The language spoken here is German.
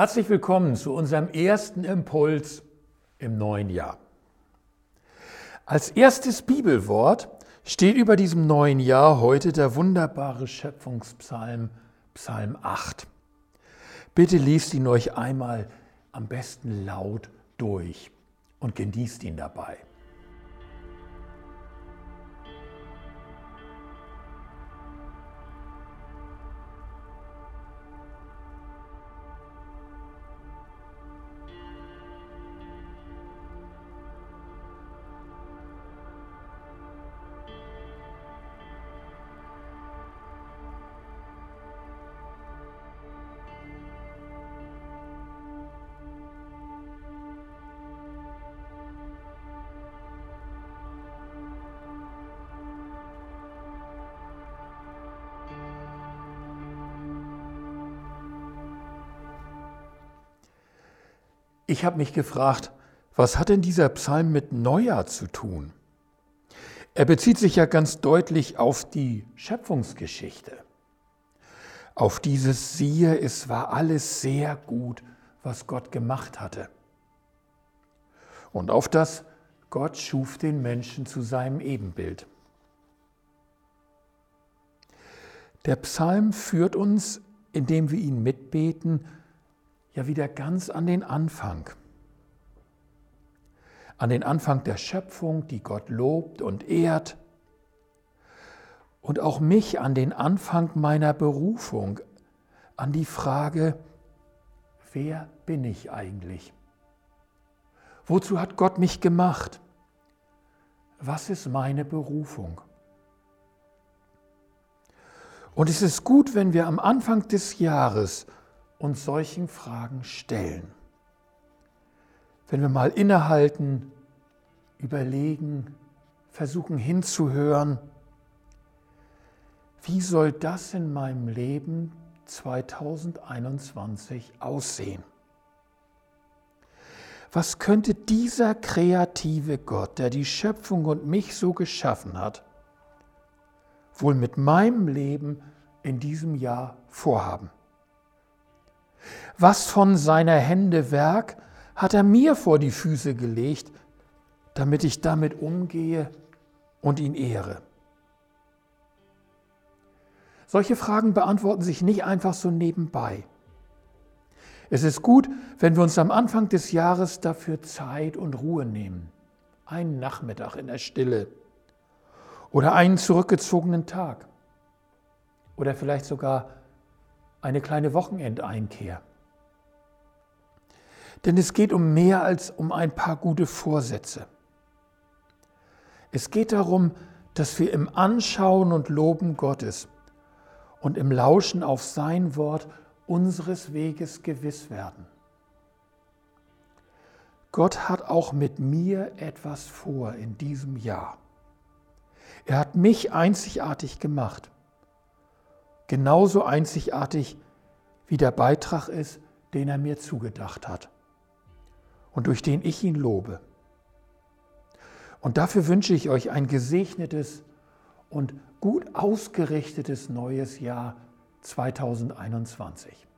Herzlich willkommen zu unserem ersten Impuls im neuen Jahr. Als erstes Bibelwort steht über diesem neuen Jahr heute der wunderbare Schöpfungspsalm, Psalm 8. Bitte liest ihn euch einmal am besten laut durch und genießt ihn dabei. Ich habe mich gefragt, was hat denn dieser Psalm mit Neujahr zu tun? Er bezieht sich ja ganz deutlich auf die Schöpfungsgeschichte. Auf dieses Siehe, es war alles sehr gut, was Gott gemacht hatte. Und auf das Gott schuf den Menschen zu seinem Ebenbild. Der Psalm führt uns, indem wir ihn mitbeten, ja wieder ganz an den Anfang. An den Anfang der Schöpfung, die Gott lobt und ehrt. Und auch mich an den Anfang meiner Berufung, an die Frage, wer bin ich eigentlich? Wozu hat Gott mich gemacht? Was ist meine Berufung? Und es ist gut, wenn wir am Anfang des Jahres uns solchen Fragen stellen. Wenn wir mal innehalten, überlegen, versuchen hinzuhören, wie soll das in meinem Leben 2021 aussehen? Was könnte dieser kreative Gott, der die Schöpfung und mich so geschaffen hat, wohl mit meinem Leben in diesem Jahr vorhaben? Was von seiner Hände Werk hat er mir vor die Füße gelegt, damit ich damit umgehe und ihn ehre? Solche Fragen beantworten sich nicht einfach so nebenbei. Es ist gut, wenn wir uns am Anfang des Jahres dafür Zeit und Ruhe nehmen. Einen Nachmittag in der Stille oder einen zurückgezogenen Tag oder vielleicht sogar eine kleine Wochenendeinkehr. Denn es geht um mehr als um ein paar gute Vorsätze. Es geht darum, dass wir im Anschauen und Loben Gottes und im Lauschen auf sein Wort unseres Weges gewiss werden. Gott hat auch mit mir etwas vor in diesem Jahr. Er hat mich einzigartig gemacht. Genauso einzigartig wie der Beitrag ist, den er mir zugedacht hat und durch den ich ihn lobe. Und dafür wünsche ich euch ein gesegnetes und gut ausgerichtetes neues Jahr 2021.